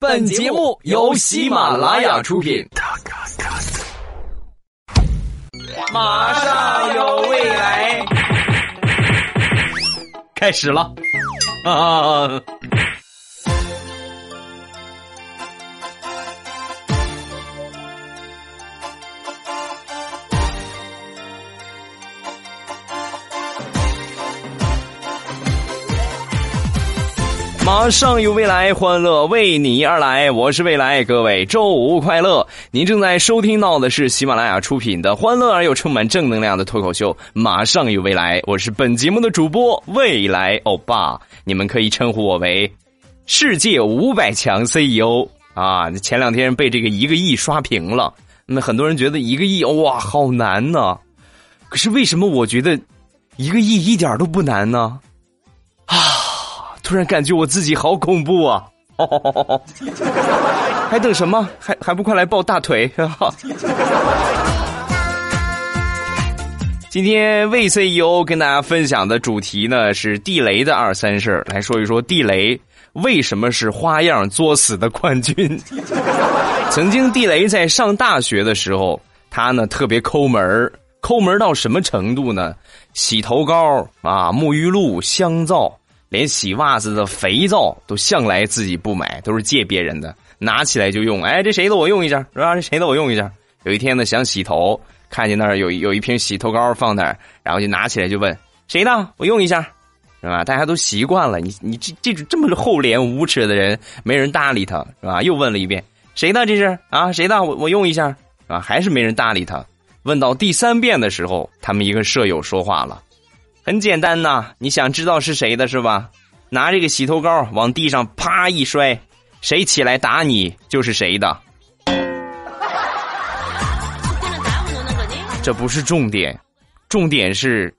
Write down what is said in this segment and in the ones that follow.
本节目由喜马拉雅出品。马上有未来，开始了啊！马上有未来，欢乐为你而来。我是未来，各位周五快乐！您正在收听到的是喜马拉雅出品的欢乐而又充满正能量的脱口秀《马上有未来》，我是本节目的主播未来欧巴，你们可以称呼我为世界五百强 CEO 啊！前两天被这个一个亿刷屏了，那很多人觉得一个亿哇好难呢，可是为什么我觉得一个亿一点都不难呢？突然感觉我自己好恐怖啊！还等什么？还还不快来抱大腿！今天魏 CEO 跟大家分享的主题呢是地雷的二三事来说一说地雷为什么是花样作死的冠军。曾经地雷在上大学的时候，他呢特别抠门抠门到什么程度呢？洗头膏啊、沐浴露、香皂。连洗袜子的肥皂都向来自己不买，都是借别人的，拿起来就用。哎，这谁的我用一下，是吧？这谁的我用一下。有一天呢，想洗头，看见那儿有有一瓶洗头膏放那儿，然后就拿起来就问谁的，我用一下，是吧？大家都习惯了，你你这这种这么厚脸无耻的人，没人搭理他，是吧？又问了一遍谁的这是啊？谁的？我我用一下，是吧？还是没人搭理他。问到第三遍的时候，他们一个舍友说话了。很简单呐，你想知道是谁的是吧？拿这个洗头膏往地上啪一摔，谁起来打你就是谁的。这不是重点，重点是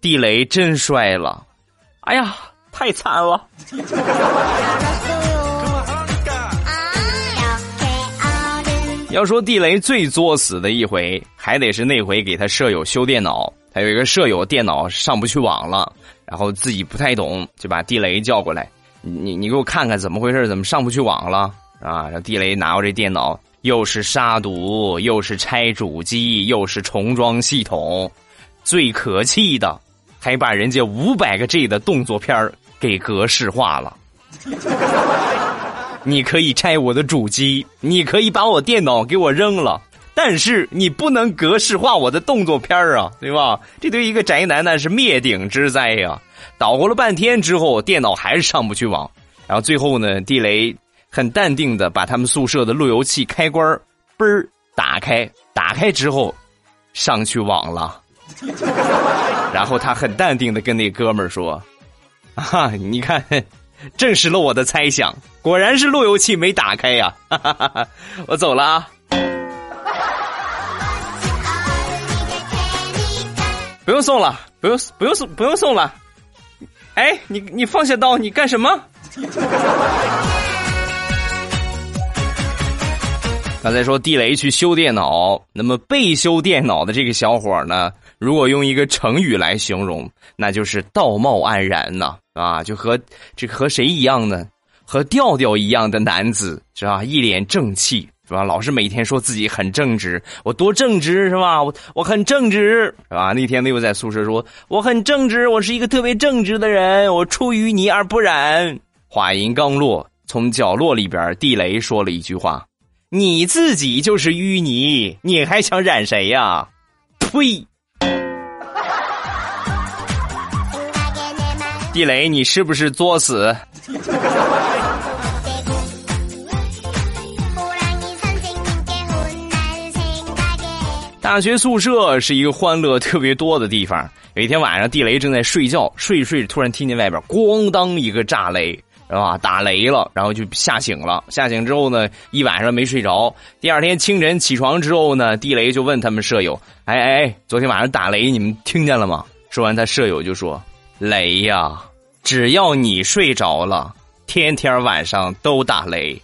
地雷真摔了。哎呀，太惨了！要说地雷最作死的一回，还得是那回给他舍友修电脑。他有一个舍友电脑上不去网了，然后自己不太懂，就把地雷叫过来，你你给我看看怎么回事，怎么上不去网了啊？让地雷拿过这电脑，又是杀毒，又是拆主机，又是重装系统，最可气的，还把人家五百个 G 的动作片给格式化了。你可以拆我的主机，你可以把我电脑给我扔了。但是你不能格式化我的动作片啊，对吧？这对一个宅男那是灭顶之灾呀！捣鼓了半天之后，电脑还是上不去网。然后最后呢，地雷很淡定的把他们宿舍的路由器开关嘣儿打开，打开之后上去网了。然后他很淡定的跟那哥们儿说：“啊，你看，证实了我的猜想，果然是路由器没打开呀！我走了啊。”不用送了，不用不用送不用送了。哎，你你放下刀，你干什么？刚才说地雷去修电脑，那么被修电脑的这个小伙呢？如果用一个成语来形容，那就是道貌岸然呐啊，就和这和谁一样呢？和调调一样的男子是吧？一脸正气。是吧？老是每天说自己很正直，我多正直是吧？我我很正直是吧？那天他又在宿舍说我很正直，我是一个特别正直的人，我出淤泥而不染。话音刚落，从角落里边地雷说了一句话：“你自己就是淤泥，你还想染谁呀？”呸！地雷，你是不是作死？大学宿舍是一个欢乐特别多的地方。有一天晚上，地雷正在睡觉，睡着睡着，突然听见外边咣当一个炸雷，是吧？打雷了，然后就吓醒了。吓醒之后呢，一晚上没睡着。第二天清晨起床之后呢，地雷就问他们舍友：“哎哎，昨天晚上打雷，你们听见了吗？”说完，他舍友就说：“雷呀，只要你睡着了，天天晚上都打雷。”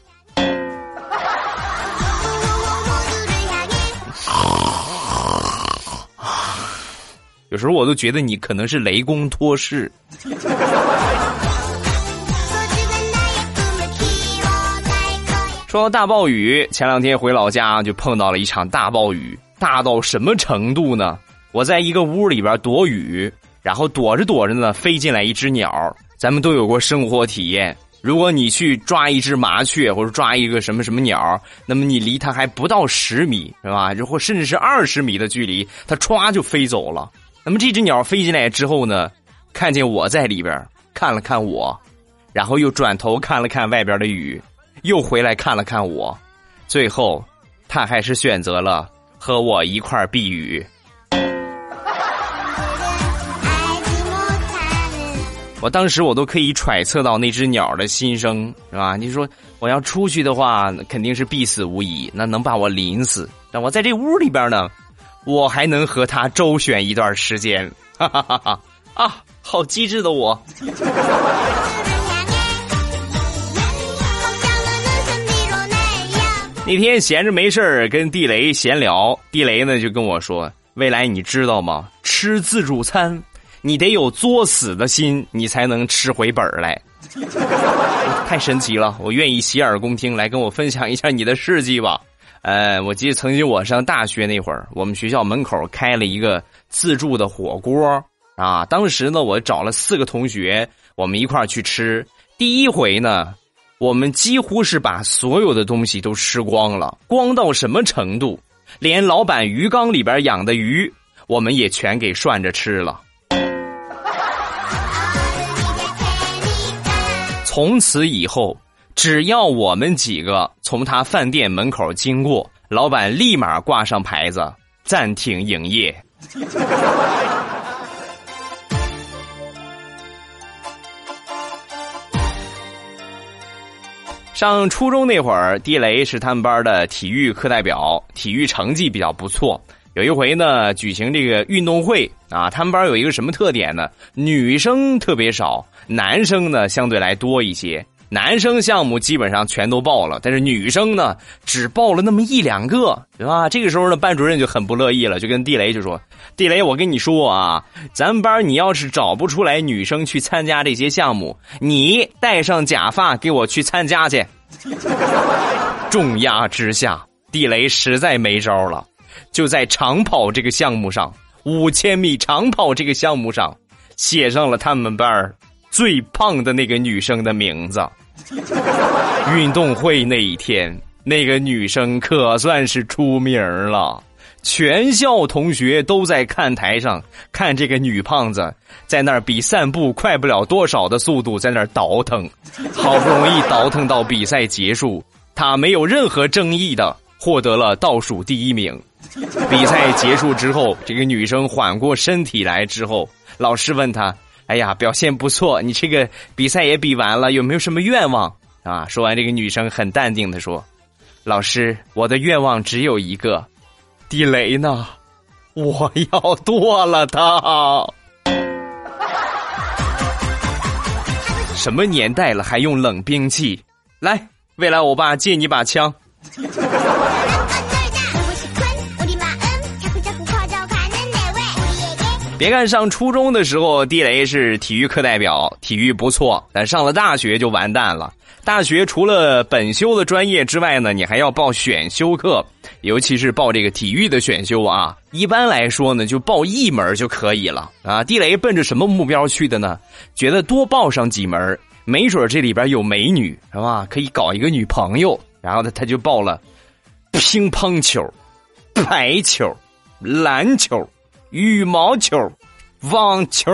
有时候我都觉得你可能是雷公托世。说到大暴雨，前两天回老家就碰到了一场大暴雨，大到什么程度呢？我在一个屋里边躲雨，然后躲着躲着呢，飞进来一只鸟。咱们都有过生活体验，如果你去抓一只麻雀或者抓一个什么什么鸟，那么你离它还不到十米，是吧？或甚至是二十米的距离，它歘就飞走了。那么这只鸟飞进来之后呢，看见我在里边，看了看我，然后又转头看了看外边的雨，又回来看了看我，最后，它还是选择了和我一块避雨。我当时我都可以揣测到那只鸟的心声，是吧？你说我要出去的话，肯定是必死无疑，那能把我淋死。但我在这屋里边呢，我还能和他周旋一段时间，哈哈哈哈！啊，好机智的我。那天闲着没事跟地雷闲聊，地雷呢就跟我说：“未来你知道吗？吃自助餐。”你得有作死的心，你才能吃回本来。太神奇了，我愿意洗耳恭听，来跟我分享一下你的事迹吧。呃，我记得曾经我上大学那会儿，我们学校门口开了一个自助的火锅啊。当时呢，我找了四个同学，我们一块儿去吃。第一回呢，我们几乎是把所有的东西都吃光了，光到什么程度？连老板鱼缸里边养的鱼，我们也全给涮着吃了。从此以后，只要我们几个从他饭店门口经过，老板立马挂上牌子暂停营业。上初中那会儿，地雷是他们班的体育课代表，体育成绩比较不错。有一回呢，举行这个运动会啊，他们班有一个什么特点呢？女生特别少。男生呢相对来多一些，男生项目基本上全都报了，但是女生呢只报了那么一两个，对吧？这个时候呢，班主任就很不乐意了，就跟地雷就说：“地雷，我跟你说啊，咱们班你要是找不出来女生去参加这些项目，你戴上假发给我去参加去。”重压之下，地雷实在没招了，就在长跑这个项目上，五千米长跑这个项目上，写上了他们班最胖的那个女生的名字，运动会那一天，那个女生可算是出名了。全校同学都在看台上看这个女胖子在那儿比散步快不了多少的速度，在那儿倒腾，好不容易倒腾到比赛结束，她没有任何争议的获得了倒数第一名。比赛结束之后，这个女生缓过身体来之后，老师问她。哎呀，表现不错！你这个比赛也比完了，有没有什么愿望啊？说完，这个女生很淡定的说：“老师，我的愿望只有一个，地雷呢？我要剁了他！什么年代了，还用冷兵器？来，未来我爸借你把枪。”别看上初中的时候，地雷是体育课代表，体育不错。但上了大学就完蛋了。大学除了本修的专业之外呢，你还要报选修课，尤其是报这个体育的选修啊。一般来说呢，就报一门就可以了啊。地雷奔着什么目标去的呢？觉得多报上几门，没准这里边有美女，是吧？可以搞一个女朋友。然后呢，他就报了乒乓球、排球、篮球。羽毛球、网球，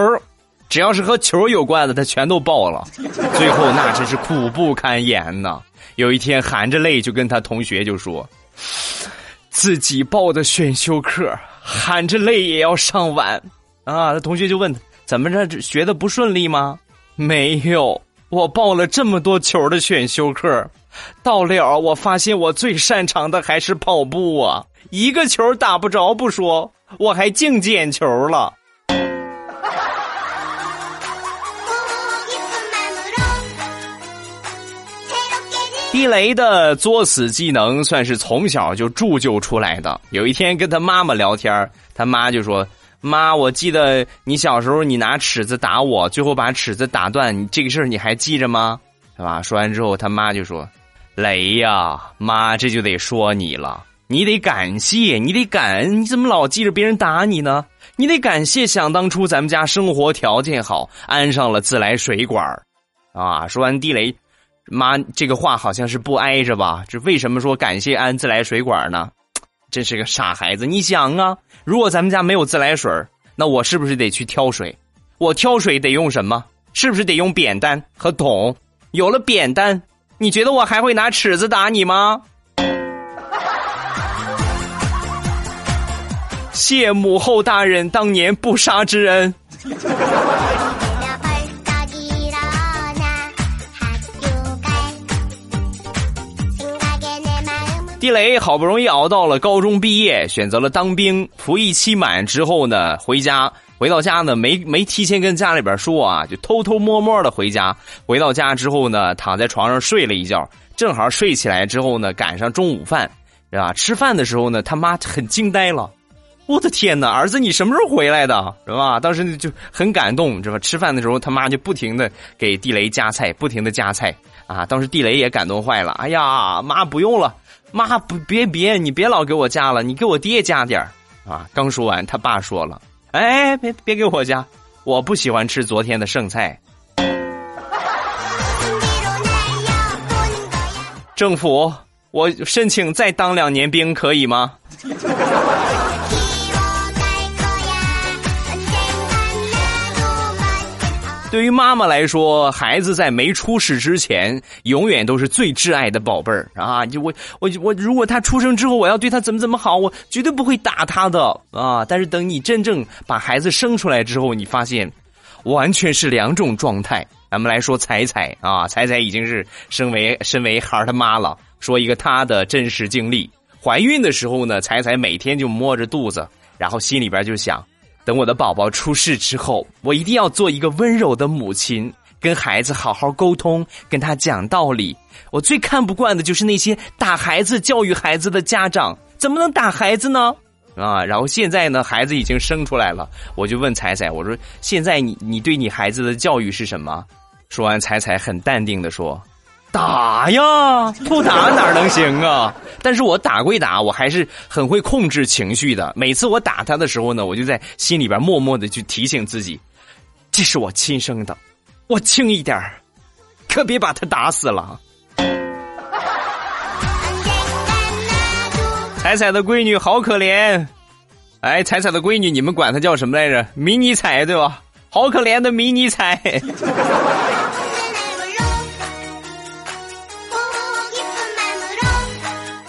只要是和球有关的，他全都报了。最后那真是苦不堪言呐！有一天含着泪就跟他同学就说：“自己报的选修课，含着泪也要上完啊！”他同学就问他：“怎么着，学的不顺利吗？”没有，我报了这么多球的选修课，到了我发现我最擅长的还是跑步啊！一个球打不着不说。我还净捡球了。地雷的作死技能算是从小就铸就出来的。有一天跟他妈妈聊天，他妈就说：“妈，我记得你小时候你拿尺子打我，最后把尺子打断，你这个事儿你还记着吗？是吧？”说完之后，他妈就说：“雷呀，妈这就得说你了，你得感谢，你得感恩，你怎么老记着别人打你呢？你得感谢，想当初咱们家生活条件好，安上了自来水管啊。说完地雷，妈这个话好像是不挨着吧？这为什么说感谢安自来水管呢？真是个傻孩子！你想啊，如果咱们家没有自来水那我是不是得去挑水？我挑水得用什么？是不是得用扁担和桶？有了扁担。你觉得我还会拿尺子打你吗？谢母后大人当年不杀之恩。地雷好不容易熬到了高中毕业，选择了当兵。服役期满之后呢，回家。回到家呢，没没提前跟家里边说啊，就偷偷摸摸的回家。回到家之后呢，躺在床上睡了一觉，正好睡起来之后呢，赶上中午饭，啊？吃饭的时候呢，他妈很惊呆了，我的天哪，儿子你什么时候回来的，是吧？当时就很感动，是吧？吃饭的时候他妈就不停的给地雷夹菜，不停的夹菜啊。当时地雷也感动坏了，哎呀，妈不用了，妈不别别，你别老给我夹了，你给我爹夹点啊。刚说完，他爸说了。哎，别别给我加，我不喜欢吃昨天的剩菜。政府，我申请再当两年兵，可以吗？对于妈妈来说，孩子在没出世之前，永远都是最挚爱的宝贝儿啊！就我我我，如果他出生之后，我要对他怎么怎么好，我绝对不会打他的啊！但是等你真正把孩子生出来之后，你发现完全是两种状态。咱们来说彩彩啊，彩彩已经是身为身为孩儿他妈了。说一个她的真实经历：怀孕的时候呢，彩彩每天就摸着肚子，然后心里边就想。等我的宝宝出世之后，我一定要做一个温柔的母亲，跟孩子好好沟通，跟他讲道理。我最看不惯的就是那些打孩子、教育孩子的家长，怎么能打孩子呢？啊！然后现在呢，孩子已经生出来了，我就问彩彩，我说：“现在你你对你孩子的教育是什么？”说完，彩彩很淡定的说。打呀，不打哪能行啊？但是我打归打，我还是很会控制情绪的。每次我打他的时候呢，我就在心里边默默的去提醒自己，这是我亲生的，我轻一点可别把他打死了。彩彩的闺女好可怜，哎，彩彩的闺女，你们管她叫什么来着？迷你彩对吧？好可怜的迷你彩。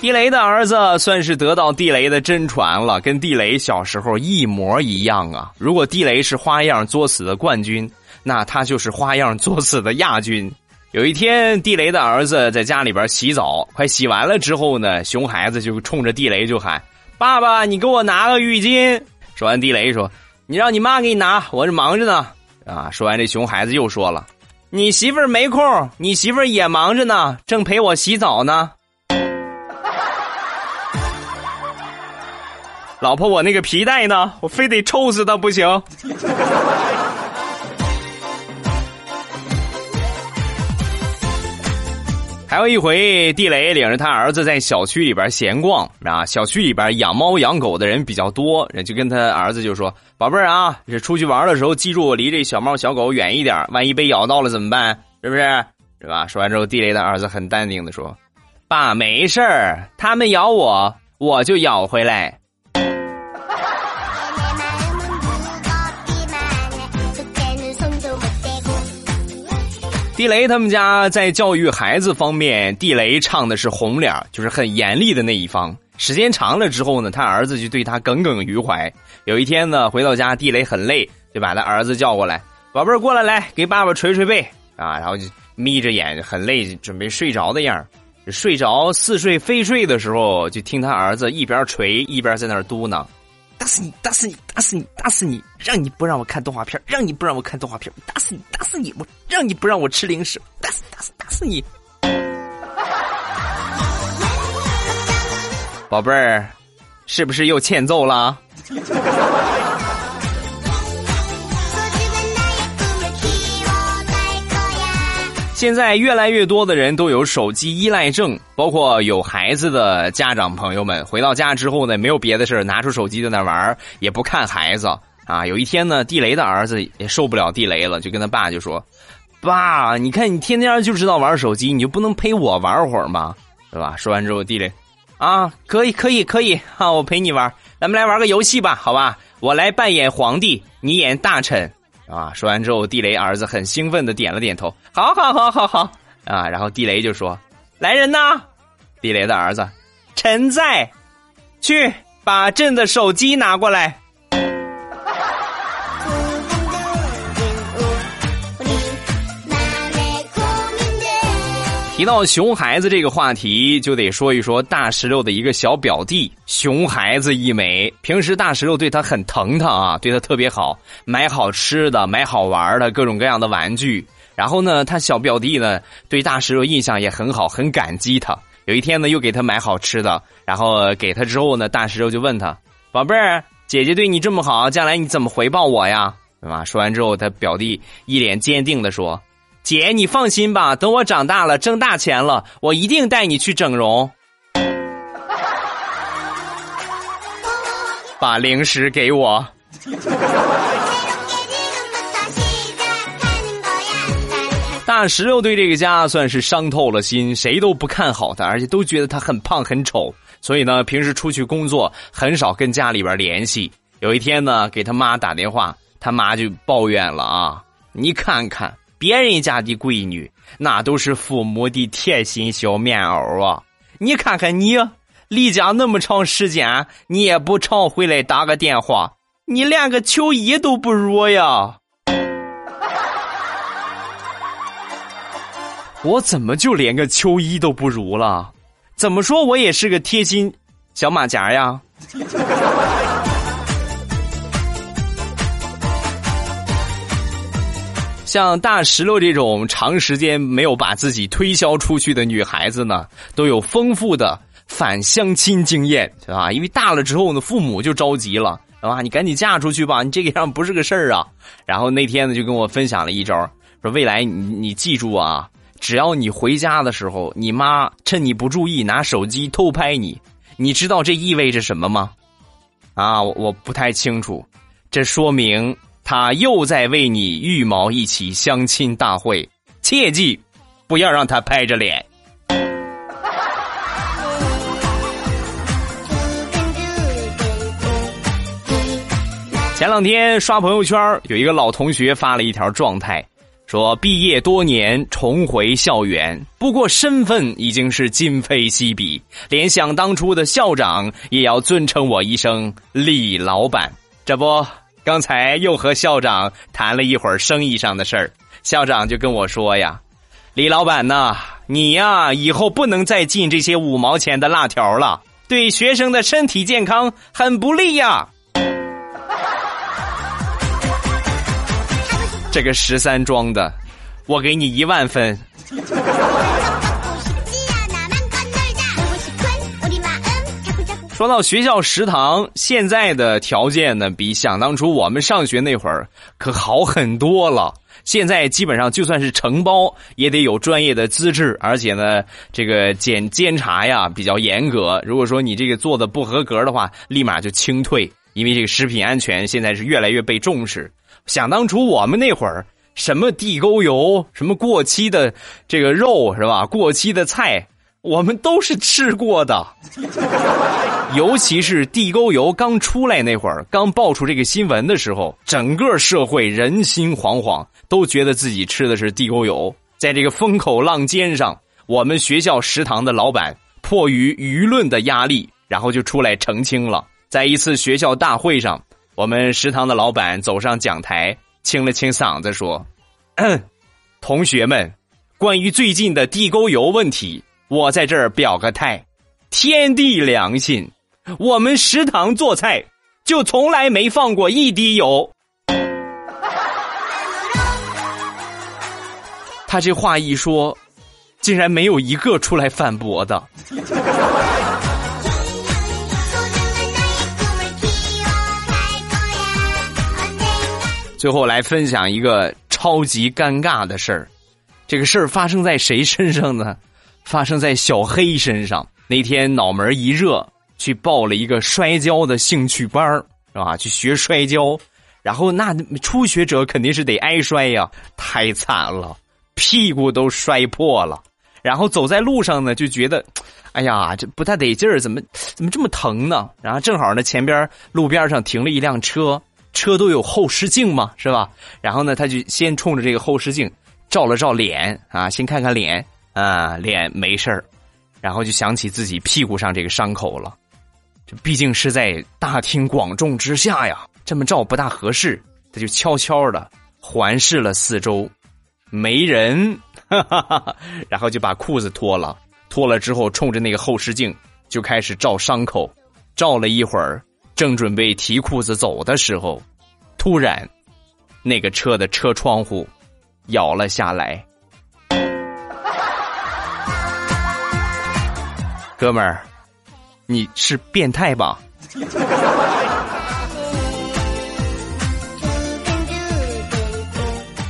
地雷的儿子算是得到地雷的真传了，跟地雷小时候一模一样啊！如果地雷是花样作死的冠军，那他就是花样作死的亚军。有一天，地雷的儿子在家里边洗澡，快洗完了之后呢，熊孩子就冲着地雷就喊：“爸爸，你给我拿个浴巾。”说完，地雷说：“你让你妈给你拿，我这忙着呢。”啊！说完，这熊孩子又说了：“你媳妇儿没空，你媳妇儿也忙着呢，正陪我洗澡呢。”老婆，我那个皮带呢？我非得抽死他不行。还有一回，地雷领着他儿子在小区里边闲逛啊，小区里边养猫养狗的人比较多，人就跟他儿子就说：“宝贝儿啊，这出去玩的时候，记住离这小猫小狗远一点，万一被咬到了怎么办？是不是？是吧？”说完之后，地雷的儿子很淡定的说：“爸，没事儿，他们咬我，我就咬回来。”地雷他们家在教育孩子方面，地雷唱的是红脸，就是很严厉的那一方。时间长了之后呢，他儿子就对他耿耿于怀。有一天呢，回到家，地雷很累，就把他儿子叫过来：“宝贝儿，过来，来给爸爸捶捶背啊！”然后就眯着眼，很累，准备睡着的样睡着似睡非睡的时候，就听他儿子一边捶一边在那儿嘟囔。打死你！打死你！打死你！打死你！让你不让我看动画片，让你不让我看动画片，打死你！打死你！我让你不让我吃零食，打死打死打死你！宝贝儿，是不是又欠揍了？现在越来越多的人都有手机依赖症，包括有孩子的家长朋友们，回到家之后呢，没有别的事拿出手机在那玩也不看孩子啊。有一天呢，地雷的儿子也受不了地雷了，就跟他爸就说：“爸，你看你天天就知道玩手机，你就不能陪我玩会儿吗？是吧？”说完之后，地雷啊，可以可以可以，啊，我陪你玩，咱们来玩个游戏吧，好吧？我来扮演皇帝，你演大臣。啊！说完之后，地雷儿子很兴奋的点了点头，好好好好好啊！然后地雷就说：“来人呐！”地雷的儿子：“臣在，去把朕的手机拿过来。”提到熊孩子这个话题，就得说一说大石榴的一个小表弟。熊孩子一枚，平时大石榴对他很疼他啊，对他特别好，买好吃的，买好玩的，各种各样的玩具。然后呢，他小表弟呢对大石榴印象也很好，很感激他。有一天呢，又给他买好吃的，然后给他之后呢，大石榴就问他：“宝贝儿，姐姐对你这么好，将来你怎么回报我呀？”对吧？说完之后，他表弟一脸坚定的说。姐，你放心吧，等我长大了挣大钱了，我一定带你去整容。把零食给我。大石榴对这个家算是伤透了心，谁都不看好他，而且都觉得他很胖很丑，所以呢，平时出去工作很少跟家里边联系。有一天呢，给他妈打电话，他妈就抱怨了啊，你看看。别人家的闺女，那都是父母的贴心小棉袄啊！你看看你，离家那么长时间，你也不常回来打个电话，你连个秋衣都不如呀！我怎么就连个秋衣都不如了？怎么说我也是个贴心小马甲呀？像大石榴这种长时间没有把自己推销出去的女孩子呢，都有丰富的反相亲经验，对吧？因为大了之后呢，父母就着急了，啊？你赶紧嫁出去吧，你这个样不是个事儿啊。然后那天呢，就跟我分享了一招，说未来你你记住啊，只要你回家的时候，你妈趁你不注意拿手机偷拍你，你知道这意味着什么吗？啊，我不太清楚，这说明。他又在为你预谋一起相亲大会，切记不要让他拍着脸。前两天刷朋友圈，有一个老同学发了一条状态，说毕业多年重回校园，不过身份已经是今非昔比，连想当初的校长也要尊称我一声李老板，这不。刚才又和校长谈了一会儿生意上的事儿，校长就跟我说呀：“李老板呐，你呀以后不能再进这些五毛钱的辣条了，对学生的身体健康很不利呀。”这个十三装的，我给你一万分。说到学校食堂，现在的条件呢，比想当初我们上学那会儿可好很多了。现在基本上就算是承包，也得有专业的资质，而且呢，这个检监察呀比较严格。如果说你这个做的不合格的话，立马就清退。因为这个食品安全现在是越来越被重视。想当初我们那会儿，什么地沟油，什么过期的这个肉是吧？过期的菜。我们都是吃过的，尤其是地沟油刚出来那会儿，刚爆出这个新闻的时候，整个社会人心惶惶，都觉得自己吃的是地沟油。在这个风口浪尖上，我们学校食堂的老板迫于舆论的压力，然后就出来澄清了。在一次学校大会上，我们食堂的老板走上讲台，清了清嗓子说：“ 同学们，关于最近的地沟油问题。”我在这儿表个态，天地良心，我们食堂做菜就从来没放过一滴油。他这话一说，竟然没有一个出来反驳的。最后来分享一个超级尴尬的事儿。这个事儿发生在谁身上呢？发生在小黑身上。那天脑门一热，去报了一个摔跤的兴趣班是吧？去学摔跤，然后那初学者肯定是得挨摔呀，太惨了，屁股都摔破了。然后走在路上呢，就觉得，哎呀，这不太得劲儿，怎么怎么这么疼呢？然后正好呢，前边路边上停了一辆车，车都有后视镜嘛，是吧？然后呢，他就先冲着这个后视镜照了照脸啊，先看看脸啊，脸没事儿。然后就想起自己屁股上这个伤口了，这毕竟是在大庭广众之下呀，这么照不大合适。他就悄悄的环视了四周，没人，然后就把裤子脱了，脱了之后冲着那个后视镜就开始照伤口，照了一会儿，正准备提裤子走的时候，突然，那个车的车窗户摇了下来。哥们儿，你是变态吧？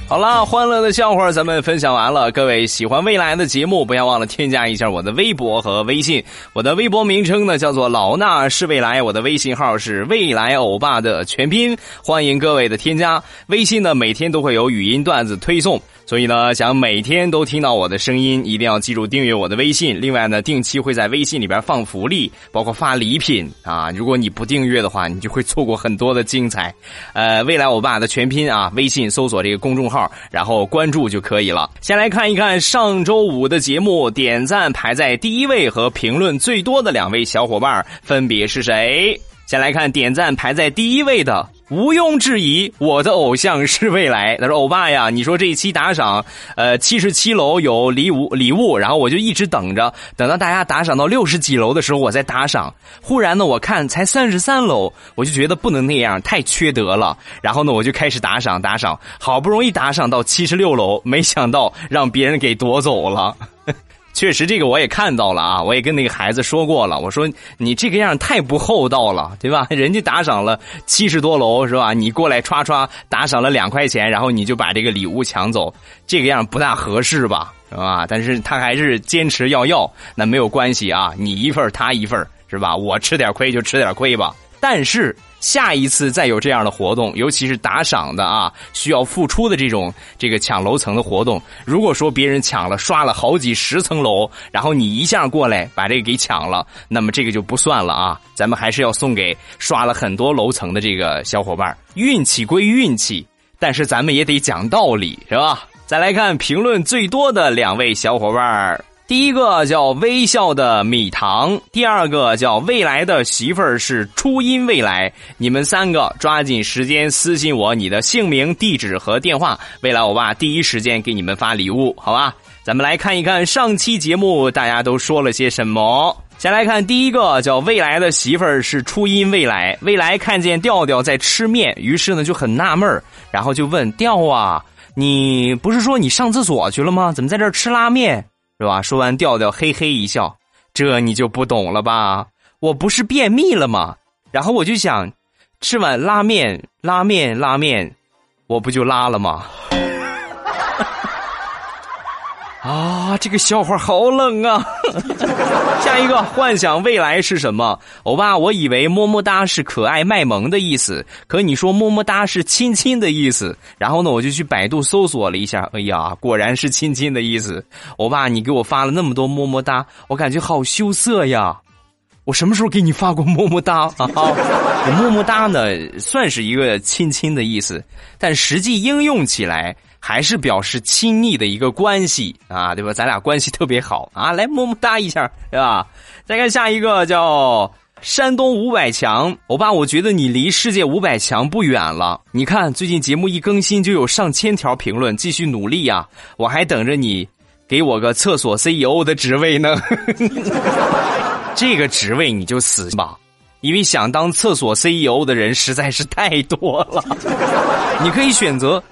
好啦，欢乐的笑话咱们分享完了。各位喜欢未来的节目，不要忘了添加一下我的微博和微信。我的微博名称呢叫做老衲是未来，我的微信号是未来欧巴的全拼。欢迎各位的添加。微信呢每天都会有语音段子推送。所以呢，想每天都听到我的声音，一定要记住订阅我的微信。另外呢，定期会在微信里边放福利，包括发礼品啊。如果你不订阅的话，你就会错过很多的精彩。呃，未来欧巴的全拼啊，微信搜索这个公众号，然后关注就可以了。先来看一看上周五的节目，点赞排在第一位和评论最多的两位小伙伴分别是谁？先来看点赞排在第一位的。毋庸置疑，我的偶像是未来。他说：“欧巴呀，你说这一期打赏，呃，七十七楼有礼物礼物，然后我就一直等着，等到大家打赏到六十几楼的时候，我再打赏。忽然呢，我看才三十三楼，我就觉得不能那样，太缺德了。然后呢，我就开始打赏打赏，好不容易打赏到七十六楼，没想到让别人给夺走了。”确实，这个我也看到了啊！我也跟那个孩子说过了，我说你这个样太不厚道了，对吧？人家打赏了七十多楼是吧？你过来歘歘打赏了两块钱，然后你就把这个礼物抢走，这个样不大合适吧？是吧？但是他还是坚持要要，那没有关系啊，你一份他一份是吧？我吃点亏就吃点亏吧。但是。下一次再有这样的活动，尤其是打赏的啊，需要付出的这种这个抢楼层的活动，如果说别人抢了刷了好几十层楼，然后你一下过来把这个给抢了，那么这个就不算了啊。咱们还是要送给刷了很多楼层的这个小伙伴。运气归运气，但是咱们也得讲道理，是吧？再来看评论最多的两位小伙伴第一个叫微笑的米糖，第二个叫未来的媳妇儿是初音未来。你们三个抓紧时间私信我你的姓名、地址和电话，未来我爸第一时间给你们发礼物，好吧？咱们来看一看上期节目大家都说了些什么。先来看第一个，叫未来的媳妇儿是初音未来。未来看见调调在吃面，于是呢就很纳闷然后就问调啊，你不是说你上厕所去了吗？怎么在这儿吃拉面？是吧？说完，调调嘿嘿一笑，这你就不懂了吧？我不是便秘了吗？然后我就想，吃碗拉面，拉面，拉面，我不就拉了吗？啊，这个笑话好冷啊！下一个，幻想未来是什么？欧巴，我以为么么哒是可爱卖萌的意思，可你说么么哒是亲亲的意思。然后呢，我就去百度搜索了一下，哎呀，果然是亲亲的意思。欧巴，你给我发了那么多么么哒，我感觉好羞涩呀！我什么时候给你发过么么哒啊？么么哒呢，算是一个亲亲的意思，但实际应用起来。还是表示亲昵的一个关系啊，对吧？咱俩关系特别好啊，来么么哒一下，对吧？再看下一个叫山东五百强，欧巴，我觉得你离世界五百强不远了。你看最近节目一更新就有上千条评论，继续努力呀！我还等着你给我个厕所 CEO 的职位呢。这个职位你就死吧，因为想当厕所 CEO 的人实在是太多了。你可以选择。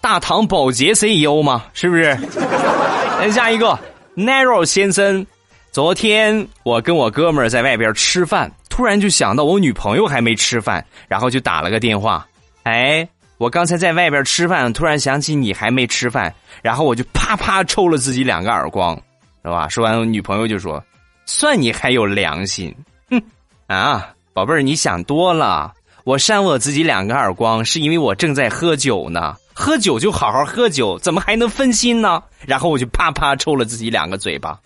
大唐保洁 CEO 吗？是不是？来下一个，Narrow 先生。昨天我跟我哥们儿在外边吃饭，突然就想到我女朋友还没吃饭，然后就打了个电话。哎，我刚才在外边吃饭，突然想起你还没吃饭，然后我就啪啪抽了自己两个耳光，是吧？说完，我女朋友就说：“算你还有良心，哼啊，宝贝儿，你想多了。我扇我自己两个耳光，是因为我正在喝酒呢。喝酒就好好喝酒，怎么还能分心呢？然后我就啪啪抽了自己两个嘴巴。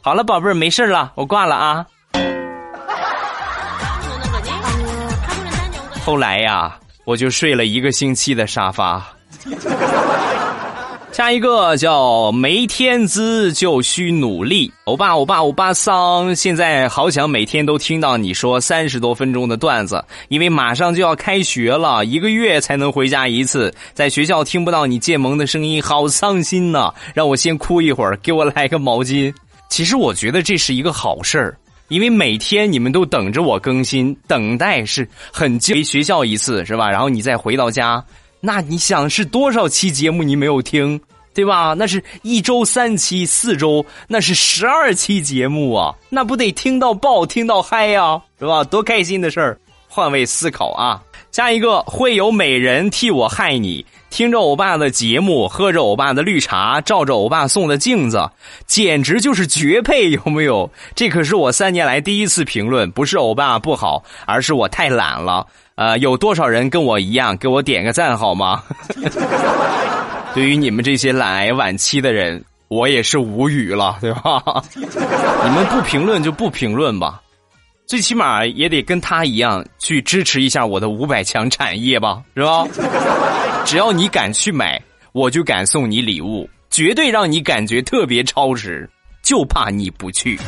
好了，宝贝儿，没事了，我挂了啊。后来呀。”我就睡了一个星期的沙发。下一个叫没天资就需努力，欧巴欧巴欧巴桑，现在好想每天都听到你说三十多分钟的段子，因为马上就要开学了，一个月才能回家一次，在学校听不到你建萌的声音，好伤心呐！让我先哭一会儿，给我来个毛巾。其实我觉得这是一个好事儿。因为每天你们都等着我更新，等待是很回学校一次是吧？然后你再回到家，那你想是多少期节目你没有听，对吧？那是一周三期，四周那是十二期节目啊，那不得听到爆，听到嗨呀，是吧？多开心的事儿！换位思考啊，下一个会有美人替我害你。听着欧巴的节目，喝着欧巴的绿茶，照着欧巴送的镜子，简直就是绝配，有没有？这可是我三年来第一次评论，不是欧巴不好，而是我太懒了。呃，有多少人跟我一样？给我点个赞好吗？对于你们这些懒癌晚期的人，我也是无语了，对吧？你们不评论就不评论吧。最起码也得跟他一样去支持一下我的五百强产业吧，是吧？只要你敢去买，我就敢送你礼物，绝对让你感觉特别超值，就怕你不去。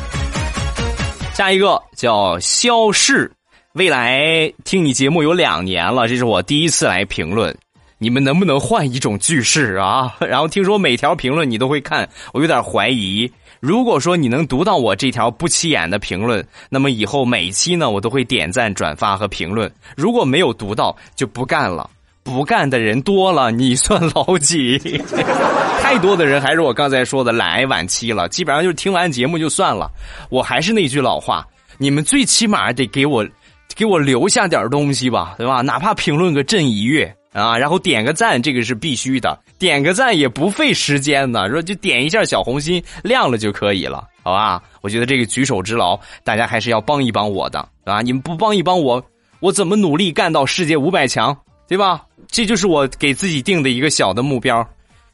下一个叫肖氏，未来听你节目有两年了，这是我第一次来评论，你们能不能换一种句式啊？然后听说每条评论你都会看，我有点怀疑。如果说你能读到我这条不起眼的评论，那么以后每期呢，我都会点赞、转发和评论。如果没有读到，就不干了。不干的人多了，你算老几？太多的人还是我刚才说的懒癌晚期了，基本上就是听完节目就算了。我还是那句老话，你们最起码得给我，给我留下点东西吧，对吧？哪怕评论个朕一月。啊，然后点个赞，这个是必须的。点个赞也不费时间呢，说就点一下小红心亮了就可以了，好吧？我觉得这个举手之劳，大家还是要帮一帮我的，啊！你们不帮一帮我，我怎么努力干到世界五百强，对吧？这就是我给自己定的一个小的目标，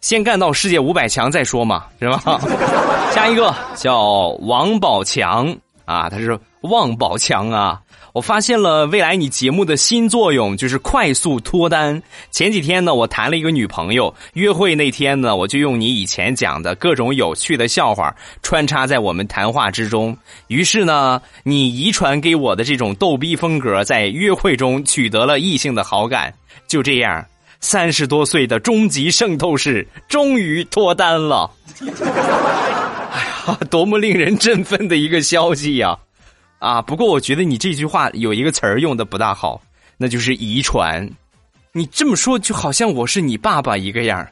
先干到世界五百强再说嘛，是吧？下一个叫王宝强啊，他是王宝强啊。我发现了未来你节目的新作用就是快速脱单。前几天呢，我谈了一个女朋友，约会那天呢，我就用你以前讲的各种有趣的笑话穿插在我们谈话之中。于是呢，你遗传给我的这种逗逼风格，在约会中取得了异性的好感。就这样，三十多岁的终极圣斗士终于脱单了。哎呀，多么令人振奋的一个消息呀！啊，不过我觉得你这句话有一个词儿用的不大好，那就是遗传。你这么说就好像我是你爸爸一个样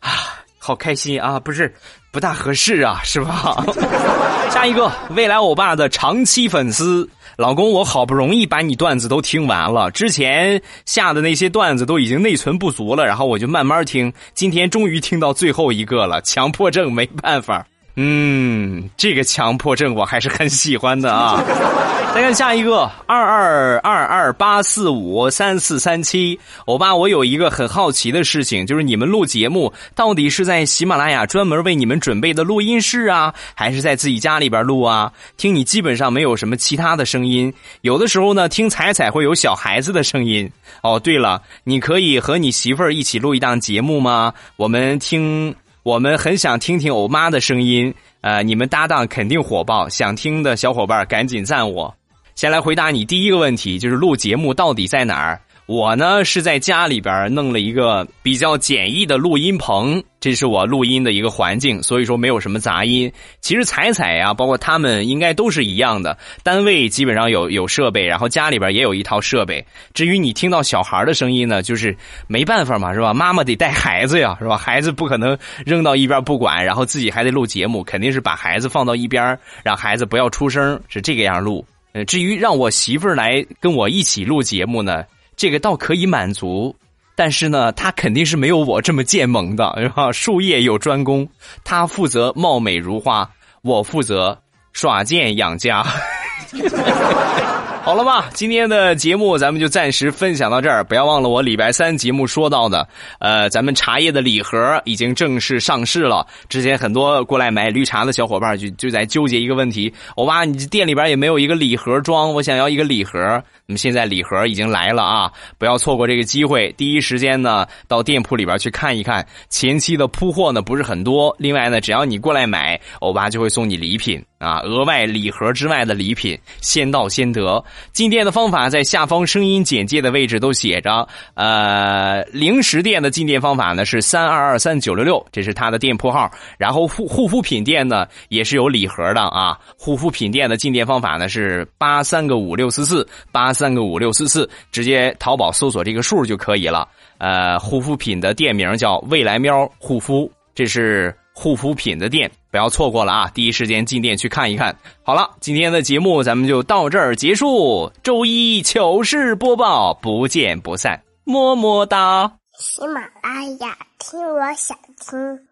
啊，好开心啊！不是，不大合适啊，是吧？下一个，未来欧巴的长期粉丝老公，我好不容易把你段子都听完了，之前下的那些段子都已经内存不足了，然后我就慢慢听，今天终于听到最后一个了，强迫症没办法。嗯，这个强迫症我还是很喜欢的啊。再看下一个，二二二二八四五三四三七，欧巴，我有一个很好奇的事情，就是你们录节目到底是在喜马拉雅专门为你们准备的录音室啊，还是在自己家里边录啊？听你基本上没有什么其他的声音，有的时候呢，听彩彩会有小孩子的声音。哦，对了，你可以和你媳妇儿一起录一档节目吗？我们听。我们很想听听欧妈的声音，呃，你们搭档肯定火爆，想听的小伙伴赶紧赞我。先来回答你第一个问题，就是录节目到底在哪儿？我呢是在家里边弄了一个比较简易的录音棚，这是我录音的一个环境，所以说没有什么杂音。其实彩彩呀，包括他们应该都是一样的，单位基本上有有设备，然后家里边也有一套设备。至于你听到小孩的声音呢，就是没办法嘛，是吧？妈妈得带孩子呀，是吧？孩子不可能扔到一边不管，然后自己还得录节目，肯定是把孩子放到一边，让孩子不要出声，是这个样录。至于让我媳妇儿来跟我一起录节目呢？这个倒可以满足，但是呢，他肯定是没有我这么贱萌的，是吧？术业有专攻，他负责貌美如花，我负责耍贱养家。好了吧，今天的节目咱们就暂时分享到这儿。不要忘了我礼拜三节目说到的，呃，咱们茶叶的礼盒已经正式上市了。之前很多过来买绿茶的小伙伴就就在纠结一个问题：欧巴，你店里边也没有一个礼盒装，我想要一个礼盒。那么现在礼盒已经来了啊，不要错过这个机会。第一时间呢，到店铺里边去看一看。前期的铺货呢不是很多，另外呢，只要你过来买，欧巴就会送你礼品。啊，额外礼盒之外的礼品，先到先得。进店的方法在下方声音简介的位置都写着。呃，零食店的进店方法呢是三二二三九六六，这是他的店铺号。然后护护肤品店呢也是有礼盒的啊。护肤品店的进店方法呢是八三个五六四四八三个五六四四，直接淘宝搜索这个数就可以了。呃，护肤品的店名叫未来喵护肤，这是。护肤品的店，不要错过了啊！第一时间进店去看一看。好了，今天的节目咱们就到这儿结束。周一糗事播报，不见不散，么么哒。喜马拉雅，听我想听。